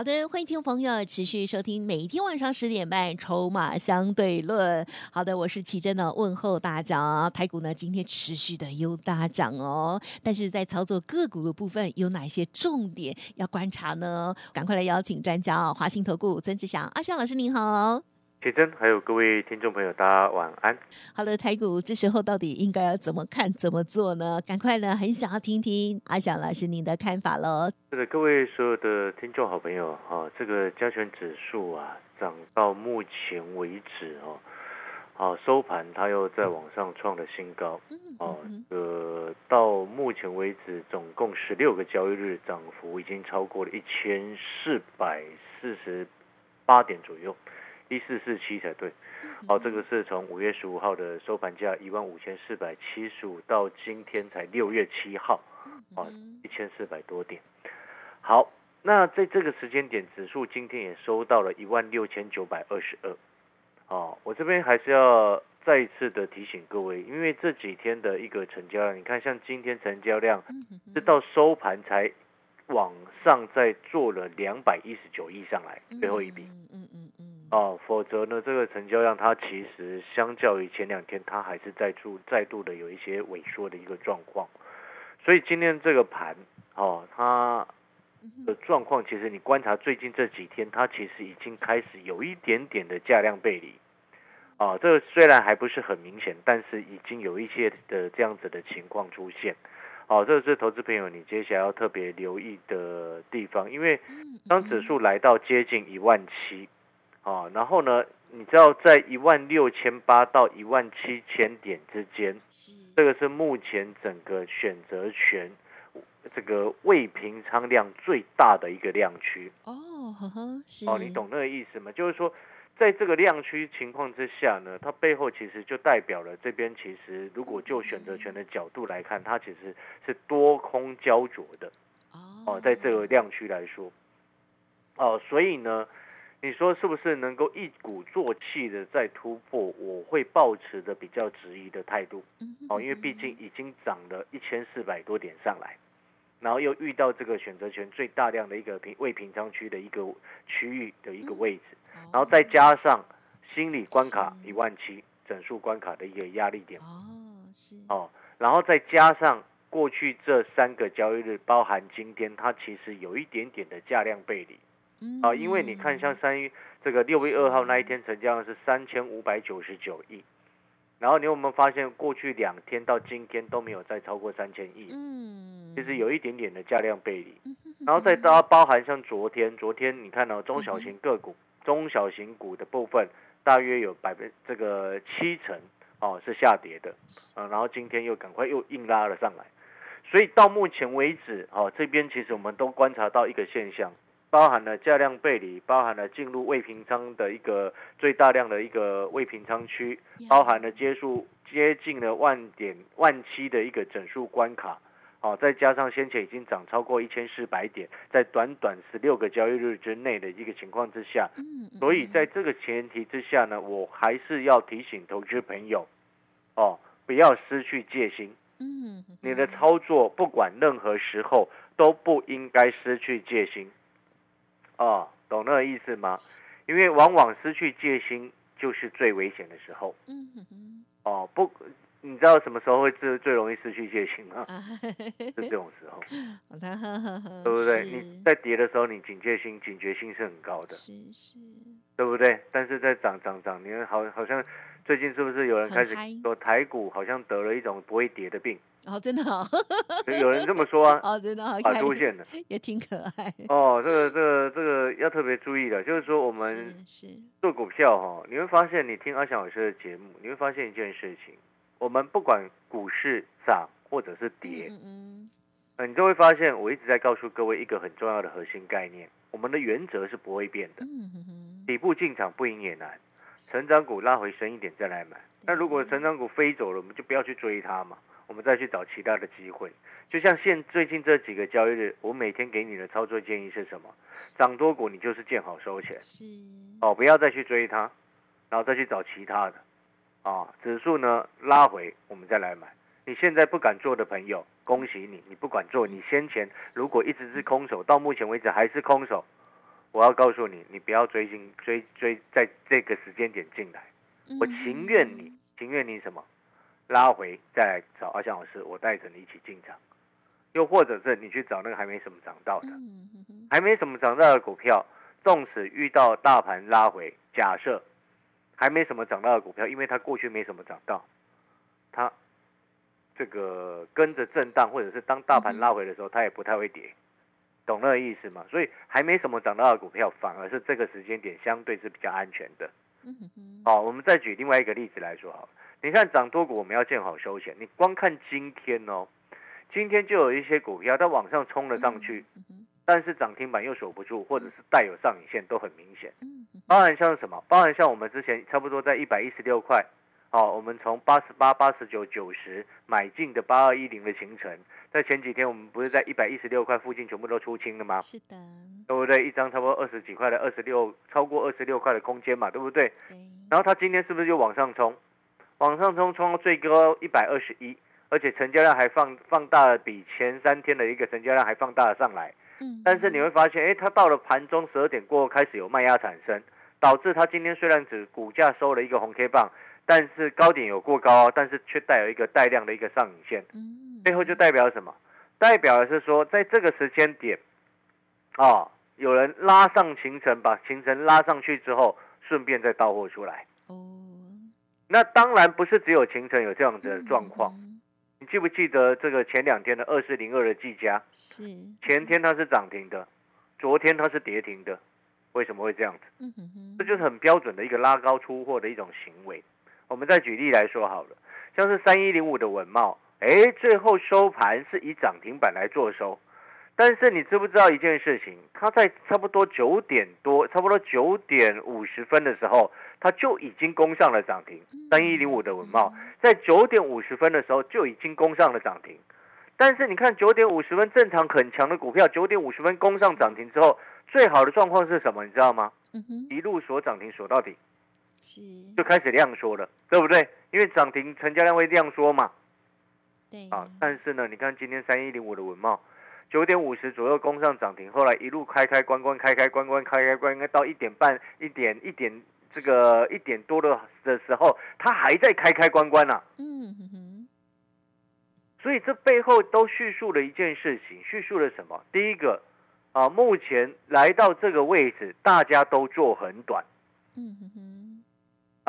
好的，欢迎听众朋友持续收听每一天晚上十点半《筹码相对论》。好的，我是奇珍呢，问候大家。台股呢今天持续的有大涨哦，但是在操作个股的部分有哪些重点要观察呢？赶快来邀请专家哦，华信投顾曾志祥阿祥老师您好。铁真，还有各位听众朋友，大家晚安。好的，台股这时候到底应该要怎么看、怎么做呢？赶快呢，很想要听听阿翔老师您的看法喽。是的，各位所有的听众好朋友哈，这个加权指数啊，涨到目前为止哦，好收盘它又在往上创了新高哦，呃，到目前为止总共十六个交易日涨幅已经超过了一千四百四十八点左右。一四四七才对，哦，这个是从五月十五号的收盘价一万五千四百七十五到今天才六月七号，啊，一千四百多点。好，那在这个时间点，指数今天也收到了一万六千九百二十二。哦，我这边还是要再一次的提醒各位，因为这几天的一个成交量，你看像今天成交量是到收盘才往上再做了两百一十九亿上来，最后一笔。哦，否则呢，这个成交量它其实相较于前两天，它还是再度再度的有一些萎缩的一个状况。所以今天这个盘，哦，它的状况其实你观察最近这几天，它其实已经开始有一点点的价量背离。啊，这个虽然还不是很明显，但是已经有一些的这样子的情况出现。哦，这个是投资朋友你接下来要特别留意的地方，因为当指数来到接近一万七。啊，然后呢？你知道在一万六千八到一万七千点之间，这个是目前整个选择权这个未平仓量最大的一个量区。哦，呵呵，是。哦，你懂那个意思吗？就是说，在这个量区情况之下呢，它背后其实就代表了这边其实如果就选择权的角度来看，它其实是多空焦灼的。哦，在这个量区来说，哦，所以呢。你说是不是能够一鼓作气的再突破？我会保持的比较质疑的态度，哦，因为毕竟已经涨了一千四百多点上来，然后又遇到这个选择权最大量的一个平未平仓区的一个区域的一个位置，然后再加上心理关卡一万七整数关卡的一个压力点，哦，是，哦，然后再加上过去这三个交易日，包含今天，它其实有一点点的价量背离。啊，因为你看，像三月这个六月二号那一天成交量是三千五百九十九亿，然后你有没有发现过去两天到今天都没有再超过三千亿？嗯，其实有一点点的价量背离，然后再到包含像昨天，昨天你看到中小型个股、中小型股的部分大约有百分这个七成哦是下跌的，嗯，然后今天又赶快又硬拉了上来，所以到目前为止，哦这边其实我们都观察到一个现象。包含了价量背离，包含了进入未平仓的一个最大量的一个未平仓区，包含了接触接近了万点万七的一个整数关卡，好，再加上先前已经涨超过一千四百点，在短短十六个交易日之内的一个情况之下，所以在这个前提之下呢，我还是要提醒投资朋友，哦，不要失去戒心，嗯，你的操作不管任何时候都不应该失去戒心。哦，懂那个意思吗？因为往往失去戒心就是最危险的时候。哦，不，你知道什么时候会最最容易失去戒心吗？是这种时候。对不对？你在跌的时候，你警戒心、警觉性是很高的。是是。对不对？但是在涨涨涨，你看好好像最近是不是有人开始说台股好像得了一种不会跌的病？哦，真的哦，有人这么说啊？哦，真的好，出现的也挺可爱。哦，这个这个这个要特别注意的，就是说我们做股票哈，你会发现你听阿翔老师的节目，你会发现一件事情，我们不管股市涨或者是跌，嗯嗯，你都会发现我一直在告诉各位一个很重要的核心概念，我们的原则是不会变的。嗯底部进场不赢也难，成长股拉回深一点再来买。那如果成长股飞走了，我们就不要去追它嘛，我们再去找其他的机会。就像现最近这几个交易日，我每天给你的操作建议是什么？涨多股你就是见好收钱，是哦，不要再去追它，然后再去找其他的，啊，指数呢拉回我们再来买。你现在不敢做的朋友，恭喜你，你不管做，你先前如果一直是空手，到目前为止还是空手，我要告诉你，你不要追进追追在这个时间点进来，我情愿你情愿你什么？拉回再来找阿翔老师，我带着你一起进场，又或者是你去找那个还没什么涨到的，还没什么涨到的股票，纵使遇到大盘拉回，假设还没什么涨到的股票，因为它过去没什么涨到，它这个跟着震荡，或者是当大盘拉回的时候，它也不太会跌，懂那个意思吗？所以还没什么涨到的股票，反而是这个时间点相对是比较安全的。嗯嗯嗯好，我们再举另外一个例子来说好了，你看涨多股我们要见好休闲，你光看今天哦，今天就有一些股票它往上冲了上去，嗯但是涨停板又守不住，或者是带有上影线都很明显。包含像什么？包含像我们之前差不多在一百一十六块，哦，我们从八十八、八十九、九十买进的八二一零的行程，在前几天我们不是在一百一十六块附近全部都出清了吗？是的，对不对？一张差不多二十几块的，二十六超过二十六块的空间嘛，对不对？对，然后它今天是不是就往上冲？往上冲，冲到最高一百二十一，而且成交量还放放大了，比前三天的一个成交量还放大了上来。嗯，但是你会发现，哎，它到了盘中十二点过后开始有卖压产生，导致它今天虽然只股价收了一个红 K 棒，但是高点有过高哦，但是却带有一个带量的一个上影线，嗯背后就代表什么？代表的是说，在这个时间点，啊，有人拉上行程，把行程拉上去之后，顺便再到货出来。哦，那当然不是只有行程有这样子的状况，嗯你记不记得这个前两天的二四零二的技嘉？是，前天它是涨停的，昨天它是跌停的，为什么会这样子？嗯哼哼这就是很标准的一个拉高出货的一种行为。我们再举例来说好了，像是三一零五的文茂，哎，最后收盘是以涨停板来做收，但是你知不知道一件事情？它在差不多九点多，差不多九点五十分的时候，它就已经攻上了涨停。三一零五的文茂在九点五十分的时候就已经攻上了涨停，但是你看九点五十分正常很强的股票，九点五十分攻上涨停之后，最好的状况是什么？你知道吗？一路锁涨停锁到底，是，就开始量缩了，对不对？因为涨停成交量会量缩嘛，对啊，但是呢，你看今天三一零五的文茂，九点五十左右攻上涨停，后来一路开开关关开开关关开开关关到一点半一点一点这个一点多的的时候，它还在开开关关啊，嗯哼哼，所以这背后都叙述了一件事情，叙述了什么？第一个啊，目前来到这个位置，大家都做很短。嗯哼哼，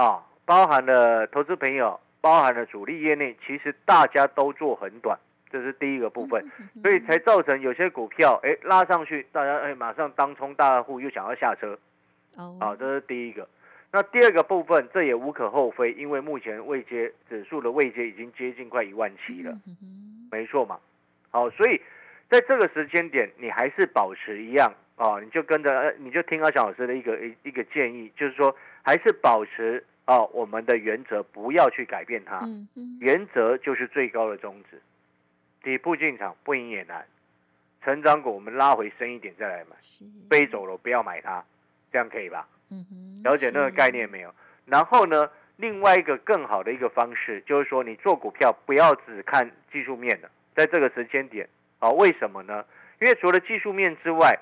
啊，包含了投资朋友，包含了主力业内，其实大家都做很短，这是第一个部分，所以才造成有些股票哎拉上去，大家哎马上当冲大户又想要下车，哦，啊，这是第一个。那第二个部分，这也无可厚非，因为目前未接指数的未接已经接近快一万七了，没错嘛。好，所以在这个时间点，你还是保持一样啊，你就跟着，呃你就听阿翔老师的一个一一个建议，就是说还是保持啊我们的原则，不要去改变它。原则就是最高的宗旨，底部进场不赢也难，成长股我们拉回深一点再来买，是，飞走了不要买它，这样可以吧？嗯，了解那个概念没有？然后呢，另外一个更好的一个方式就是说，你做股票不要只看技术面的，在这个时间点啊，为什么呢？因为除了技术面之外，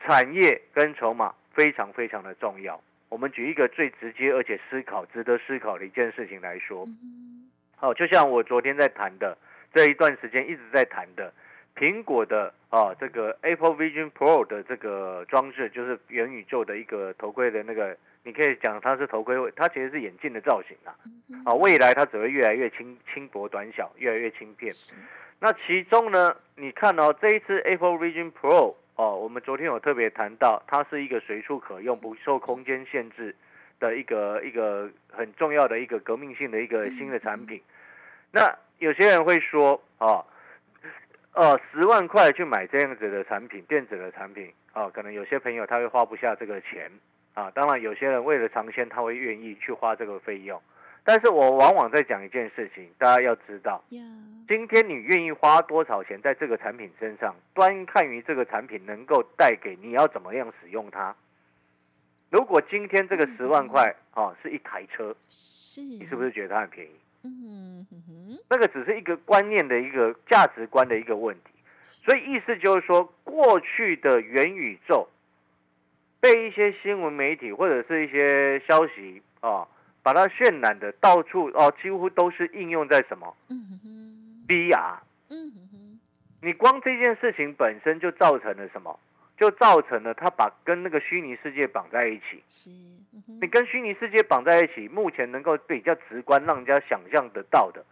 产业跟筹码非常非常的重要。我们举一个最直接而且思考、值得思考的一件事情来说，好，就像我昨天在谈的这一段时间一直在谈的，苹果的啊这个 Apple Vision Pro 的这个装置，就是元宇宙的一个头盔的那个，你可以讲它是头盔，它其实是眼镜的造型啊。啊，未来它只会越来越轻轻薄短小，越来越轻便。那其中呢，你看哦，这一次 Apple Vision Pro 哦，我们昨天有特别谈到，它是一个随处可用、不受空间限制的一个一个很重要的一个革命性的一个新的产品。那有些人会说哦，呃，十万块去买这样子的产品，电子的产品，哦，可能有些朋友他会花不下这个钱，啊，当然有些人为了尝鲜，他会愿意去花这个费用。但是我往往在讲一件事情，大家要知道，今天你愿意花多少钱在这个产品身上，端看于这个产品能够带给你要怎么样使用它。如果今天这个十万块啊是一台车，是，你是不是觉得它很便宜？嗯哼哼，那个只是一个观念的一个价值观的一个问题。所以意思就是说，过去的元宇宙被一些新闻媒体或者是一些消息啊，把它渲染的到处哦，几乎都是应用在什么嗯哼哼，VR。嗯哼哼，你光这件事情本身就造成了什么？就造成了它把跟那个虚拟世界绑在一起。是，你跟虚拟世界绑在一起，目前能够比较直观让人家想象得到的，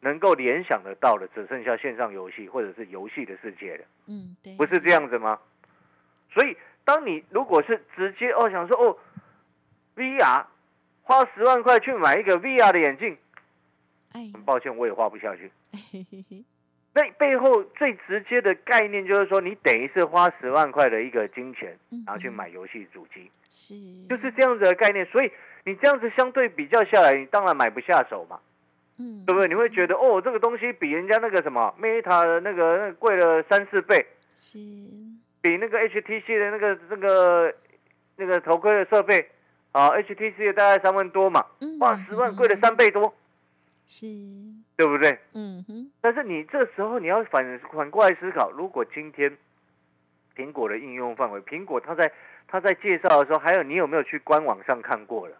能够联想得到的，只剩下线上游戏或者是游戏的世界了，嗯，对，不是这样子吗？所以，当你如果是直接哦想说哦，VR 花十万块去买一个 VR 的眼镜，哎，很抱歉，我也花不下去。那背后最直接的概念就是说，你等于是花十万块的一个金钱，嗯然后去哼买游戏主机，是，就是这样子的概念。所以你这样子相对比较下来，你当然买不下手嘛，嗯，对不对？你会觉得哦，这个东西比人家那个什么 Meta 的那个那个贵了三四倍，是，比那个 HTC 的那个那个那个头盔的设备啊，HTC 的大概三万多嘛，嗯，哇，十万贵了三倍多，是，对不对？嗯哼，但是你这时候你要反反过来思考，如果今天苹果的应用范围，苹果它在它在介绍的时候，还有你有没有去官网上看过了？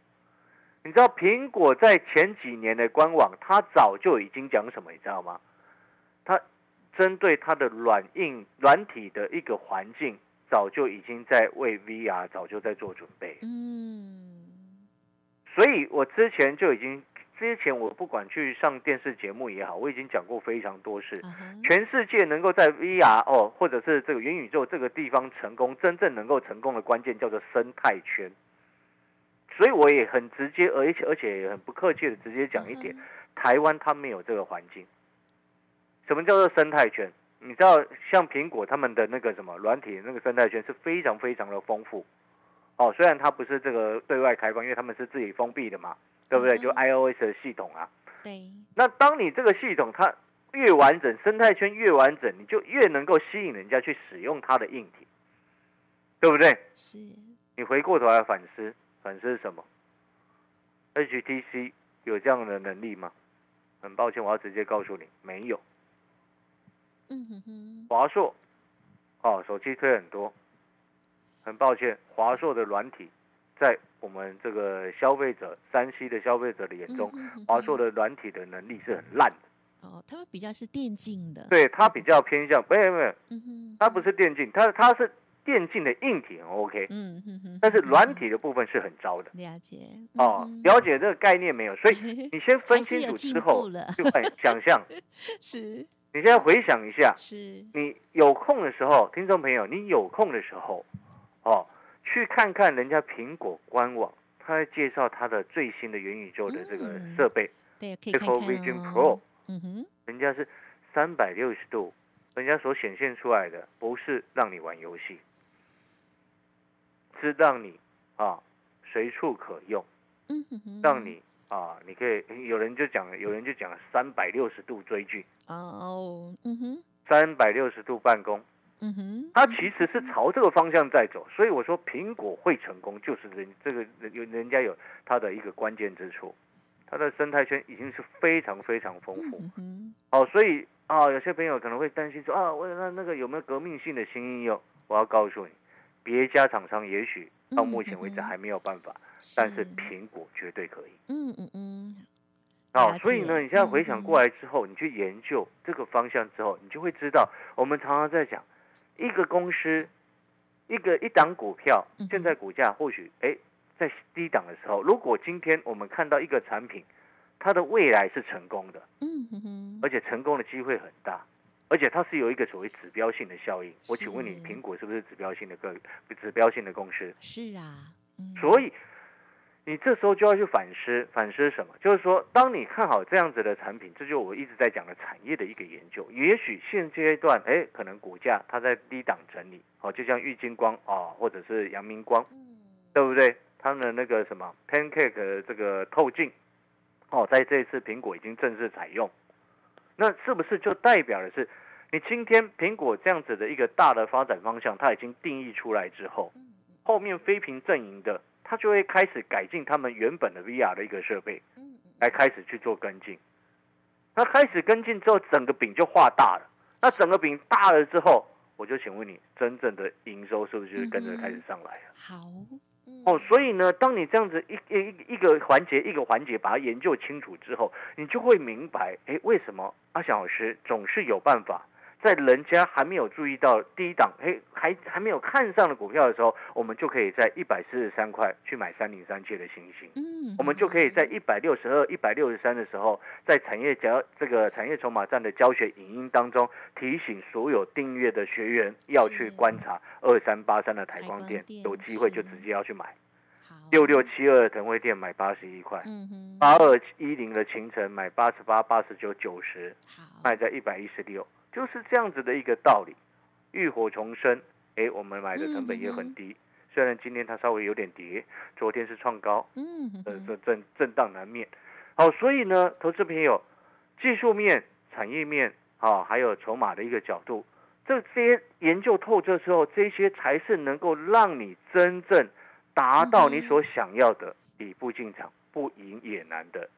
你知道苹果在前几年的官网，它早就已经讲什么，你知道吗？它针对它的软硬软体的一个环境，早就已经在为 VR 早就在做准备。嗯，所以我之前就已经，之前我不管去上电视节目也好，我已经讲过非常多次。啊哈，全世界能够在 VR 哦，或者是这个元宇宙这个地方成功，真正能够成功的关键叫做生态圈。所以我也很直接，而且而且也很不客气的直接讲一点，嗯台湾它没有这个环境。什么叫做生态圈？你知道，像苹果他们的那个什么软体那个生态圈是非常非常的丰富。哦，虽然它不是这个对外开放，因为他们是自己封闭的嘛，对不对？嗯就 iOS 的系统啊。对，那当你这个系统它越完整，生态圈越完整，你就越能够吸引人家去使用它的硬体，对不对？是，你回过头来反思，反思什么？HTC 有这样的能力吗？很抱歉，我要直接告诉你，没有。嗯哼哼，华硕，哦，手机推很多，很抱歉，华硕的软体在我们这个消费者、山西的消费者的眼中，华硕的软体的能力是很烂的。哦，他们比较是电竞的，，对，它比较偏向，没有没有，嗯哼，它不是电竞，它它是电竞的硬体很 OK，嗯哼哼，但是哼软体的部分是很糟的。了解，哦嗯，了解这个概念没有？所以你先分 清楚之后，就很想象。是你现在回想一下，是，你有空的时候，听众朋友，你有空的时候，哦，去看看人家苹果官网，他在介绍他的最新的元宇宙的这个嗯设备，对，可以 Echo 看看 Vision 哦 Pro，嗯哼，人家是三百六十度，人家所显现出来的不是让你玩游戏，是让你啊随处可用，嗯哼哼，让你啊，你可以有人就讲，有人就讲三百六十度追剧，哦，嗯哼，三百六十度办公，嗯哼，它其实是朝这个方向在走，所以我说苹果会成功，就是人这个有人家有它的一个关键之处，它的生态圈已经是非常非常丰富。嗯哼，哦，所以啊，有些朋友可能会担心说啊，我那那个有没有革命性的新应用？我要告诉你，别家厂商也许到目前为止还没有办法，但是苹果绝对可以。嗯嗯嗯，哦所以呢，你现在回想过嗯。来之后，你去研究这个方向之后，你就会知道，我们常常在讲，一个公司，一个一档股票现在股价或许哎在低档的时候，如果今天我们看到一个产品，它的未来是成功的，嗯哼哼，而且成功的机会很大，而且它是有一个所谓指标性的效应。我请问你，是苹果是不是指标性的个指标性的公司？是啊，嗯所以你这时候就要去反思，反思什么？就是说，当你看好这样子的产品，这就是我一直在讲的产业的一个研究。也许现阶段，哎，可能股价它在低档整理，哦，就像玉金光哦，或者是阳明光，嗯对不对？他们的那个什么 Pancake 的这个透镜，哦，在这一次苹果已经正式采用，那是不是就代表的是，你今天苹果这样子的一个大的发展方向，它已经定义出来之后，后面非屏阵营的，它就会开始改进他们原本的 VR 的一个设备，来开始去做跟进。那开始跟进之后，整个饼就画大了。那整个饼大了之后，我就请问你，真正的营收是不是就是跟着开始上来了？好，哦，所以呢，当你这样子一一一个环节一个环节把它研究清楚之后，你就会明白，哎，为什么阿翔老师总是有办法。在人家还没有注意到低档，嘿，还还没有看上的股票的时候，我们就可以在一百四十三块去买三零三七的星星。嗯，我们就可以在一百六十二、一百六十三的时候，在产业教这个产业筹码站的教学影音当中，提醒所有订阅的学员要去观察二三八三的台光电，有机会就直接要去买。六六七二的腾辉店买八十一块，八二一零的秦城买八十八、八十九、九十，卖在一百一十六。就是这样子的一个道理，浴火重生。哎，我们买的成本也很低，虽然今天它稍微有点跌，昨天是创高，嗯，呃，这震震荡难免。好，所以呢，投资朋友，技术面、产业面，啊，还有筹码的一个角度，这些研究透彻之后，这些才是能够让你真正达到你所想要的底部进场，不赢也难的。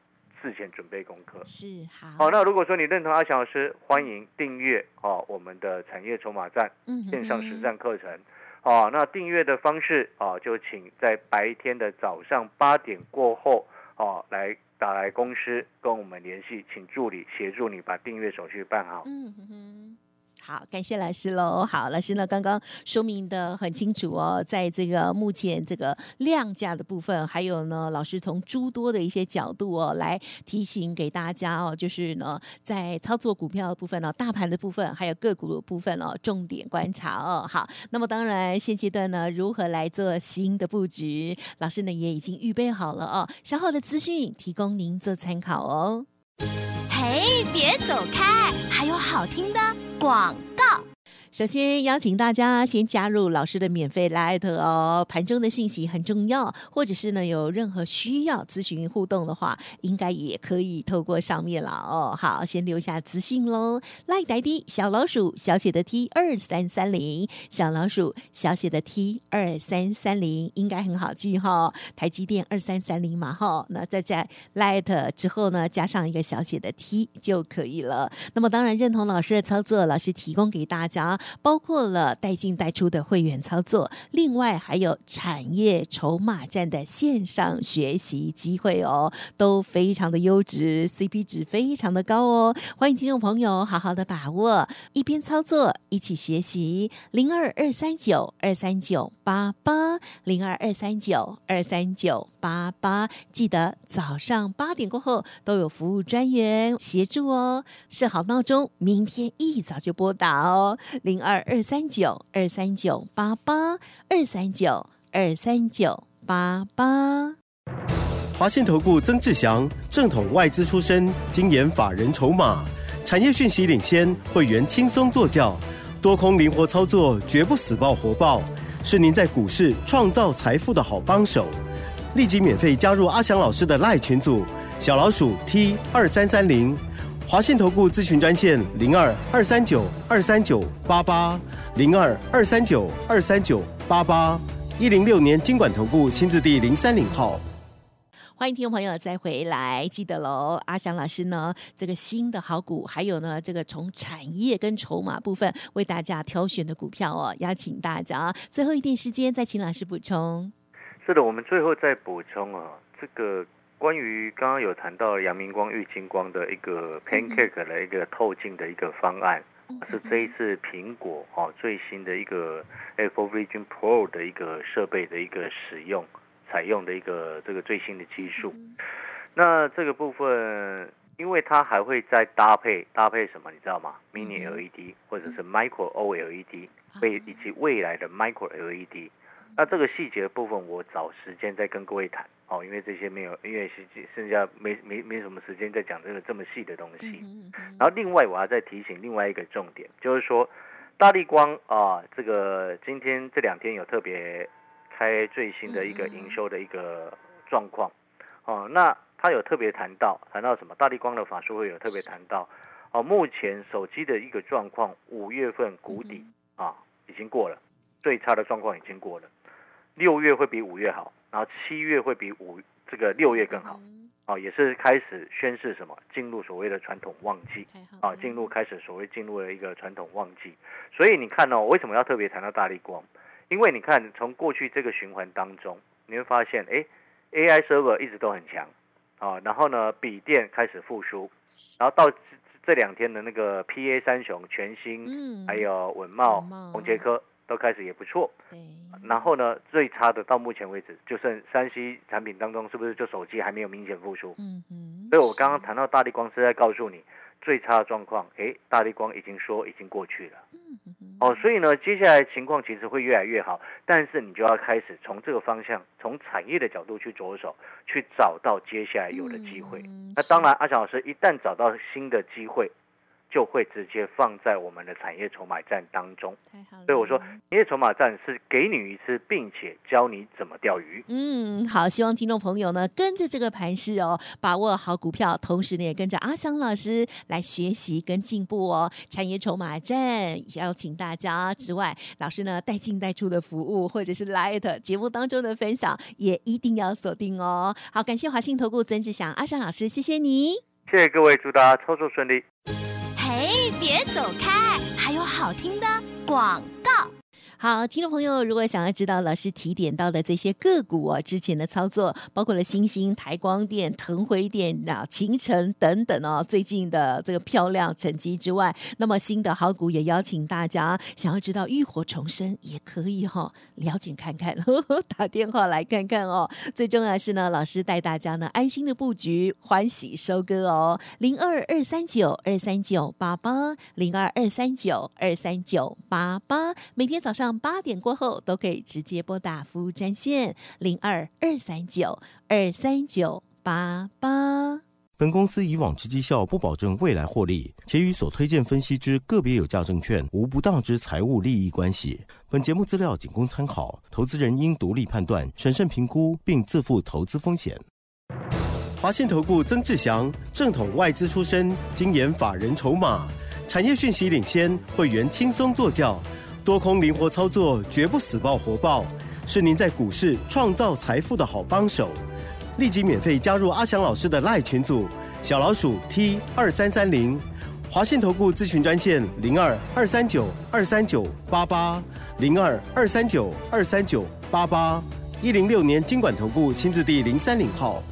事前准备功课是好。好，那如果说你认同阿强老师，欢迎订阅哦我们的产业筹码站线上实战课程。哦，那订阅的方式哦，就请在白天的早上八点过后哦来打来公司跟我们联系，请助理协助你把订阅手续办好。嗯哼哼。好，感谢老师喽。好，老师呢刚刚说明的很清楚哦，在这个目前这个量价的部分，还有呢，老师从诸多的一些角度哦来提醒给大家哦，就是呢在操作股票的部分呢，大盘的部分，还有个股的部分哦，重点观察哦。好，那么当然现阶段呢，如何来做新的布局，老师呢也已经预备好了哦，稍后的资讯提供您做参考哦。嘿，别走开，还有好听的。广。首先邀请大家先加入老师的免费 Light 哦，盘中的讯息很重要，或者是呢有任何需要咨询互动的话，应该也可以透过上面了哦。好，先留下资讯喽。Light 的小老鼠小写的 T 二三三零，小老鼠小写的 T 二三三零，应该很好记哈。台积电二三三零嘛哈，那再在 Light 之后呢，加上一个小写的 T 就可以了。那么当然认同老师的操作，老师提供给大家。包括了带进带出的会员操作，另外还有产业筹码站的线上学习机会哦，都非常的优质，CP 值非常的高哦。欢迎听众朋友好好的把握，一边操作一起学习。零二二三九二三九八八，零二二三九二三九八八，记得早上八点过后都有服务专员协助哦。设好闹钟，明天一早就拨打哦。零。二二三九二三九八八二三九二三九八八，华信投顾曾志祥，正统外资出身，精研法人筹码，产业讯息领先，会员轻松做教，多空灵活操作，绝不死爆活爆，是您在股市创造财富的好帮手。立即免费加入阿祥老师的赖群组，小老鼠 T 二三三零。华信投顾咨询专线零二二三九二三九八八零二二三九二三九八八一零六年经管投顾新字第零三零号，欢迎听众朋友再回来，记得喽。阿翔老师呢，这个新的好股，还有呢，这个从产业跟筹码部分为大家挑选的股票哦，邀请大家最后一点时间再请老师补充。是的，我们最后再补充啊，这个。关于刚刚有谈到阳明光、玉金光的一个 Pancake 的一个透镜的一个方案，是这一次苹果哦最新的一个 Apple Vision Pro 的一个设备的一个使用采用的一个这个最新的技术。那这个部分，因为它还会再搭配搭配什么，你知道吗？Mini LED 或者是 Micro OLED，未以及未来的 Micro LED。那这个细节部分，我找时间再跟各位谈。哦，因为这些没有，因为是剩下没没没什么时间再讲这个这么细的东西。然后另外我要再提醒另外一个重点，就是说大力光啊，这个今天这两天有特别开最新的一个营收的一个状况。哦，那他有特别谈到，谈到什么？大力光的法术会有特别谈到，哦，目前手机的一个状况，五月份谷底啊已经过了，最差的状况已经过了，六月会比五月好，然后七月会比五这个六月更好，啊，也是开始宣示什么？进入所谓的传统旺季，啊，进入开始所谓进入了一个传统旺季，所以你看哦，为什么要特别谈到大力光？因为你看从过去这个循环当中，你会发现，哎。AI server 一直都很强，啊，然后呢，笔电开始复苏，然后到这两天的那个 PA 三雄全新，还有文茂、宏杰科都开始也不错，然后呢，最差的到目前为止就剩三 C 产品当中，是不是就手机还没有明显复苏？嗯嗯，所以我刚刚谈到大力光是在告诉你。最差的状况，哎，大力光已经说已经过去了，嗯嗯哦，所以呢，接下来情况其实会越来越好，但是你就要开始从这个方向，从产业的角度去着手，去找到接下来有的机会。那当然，阿强老师一旦找到新的机会。就会直接放在我们的产业筹码站当中。所以我说，产业筹码站是给你鱼吃，并且教你怎么钓鱼。嗯，好，希望听众朋友呢跟着这个盘势哦，把握好股票，同时呢也跟着阿香老师来学习跟进步哦。产业筹码站邀请大家之外，老师呢带进带出的服务，或者是 Light 节目当中的分享，也一定要锁定哦。好，感谢华信投顾曾志祥阿香老师，谢谢你，谢谢各位，祝大家操作顺利。走开！还有好听的广告。好，听众朋友，如果想要知道老师提点到的这些个股哦，之前的操作，包括了星星、台光电、腾辉电、啊、秦城等等哦，最近的这个漂亮成绩之外，那么新的好股也邀请大家，想要知道浴火重生也可以哈，了解看看呵呵，打电话来看看哦。最重要是呢，老师带大家呢安心的布局，欢喜收割哦。零二二三九二三九八八，零二二三九二三九八八，每天早上。八点过后都可以直接拨打服务专线零二二三九二三九八八。本公司以往之绩效不保证未来获利，且与所推荐分析之个别有价证券无不当之财务利益关系。本节目资料仅供参考，投资人应独立判断、审慎评估，并自负投资风险。华信投顾曾志祥，正统外资出身，精研法人筹码，产业讯息领先，会员轻松做教。多空灵活操作，绝不死爆活爆，是您在股市创造财富的好帮手。立即免费加入阿祥老师的赖群组，小老鼠 T 二三三零，华信投顾咨询专线零二二三九二三九八八零二二三九二三九八八一零六年经管投顾新字第零三零号。